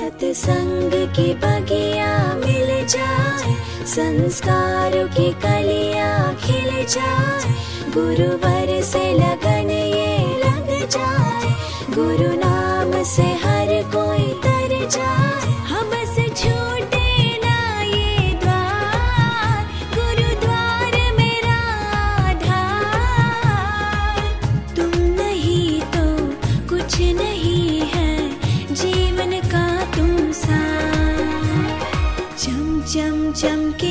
सत्संग की बगिया मिल जाए, संस्कारों की कलिया खिल जाए, गुरुवर से लगन ये लग जाए, गुरु नाम से हर को 想起。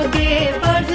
आगे बढ़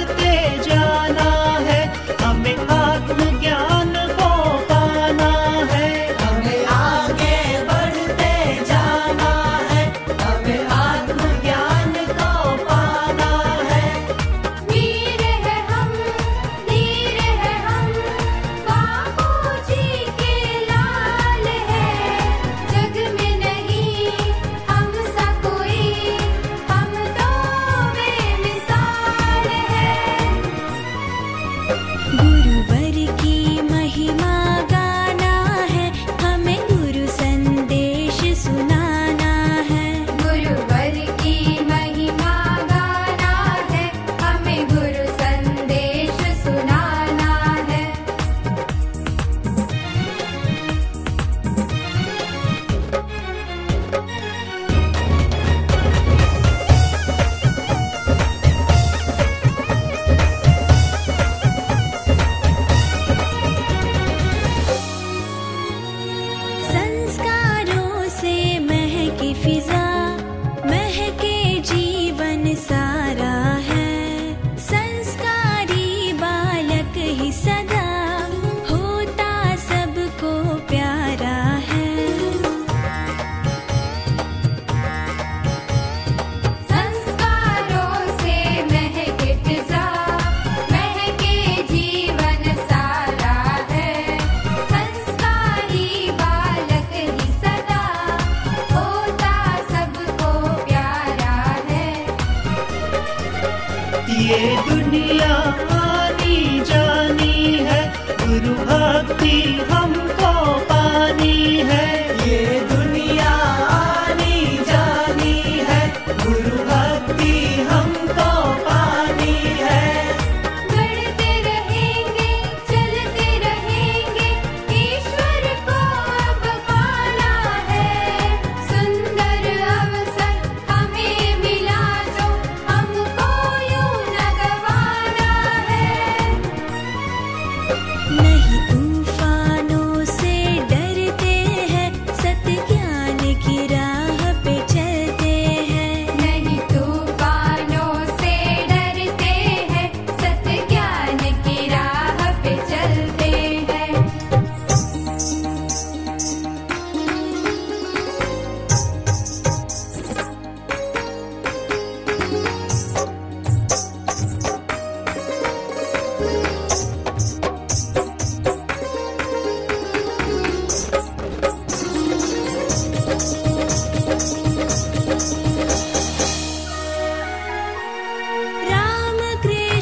ये दुनिया आनी जानी है। गुरु भक्ति हमको पानी है।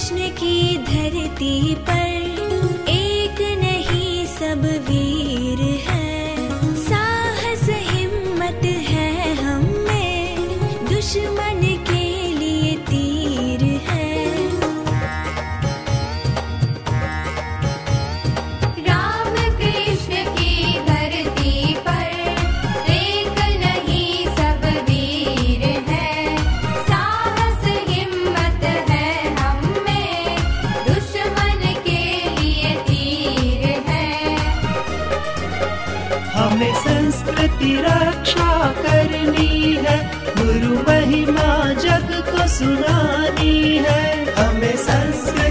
कृष्ण की धरती पर महिमा जग को सुनानी है। हमें संस्कृत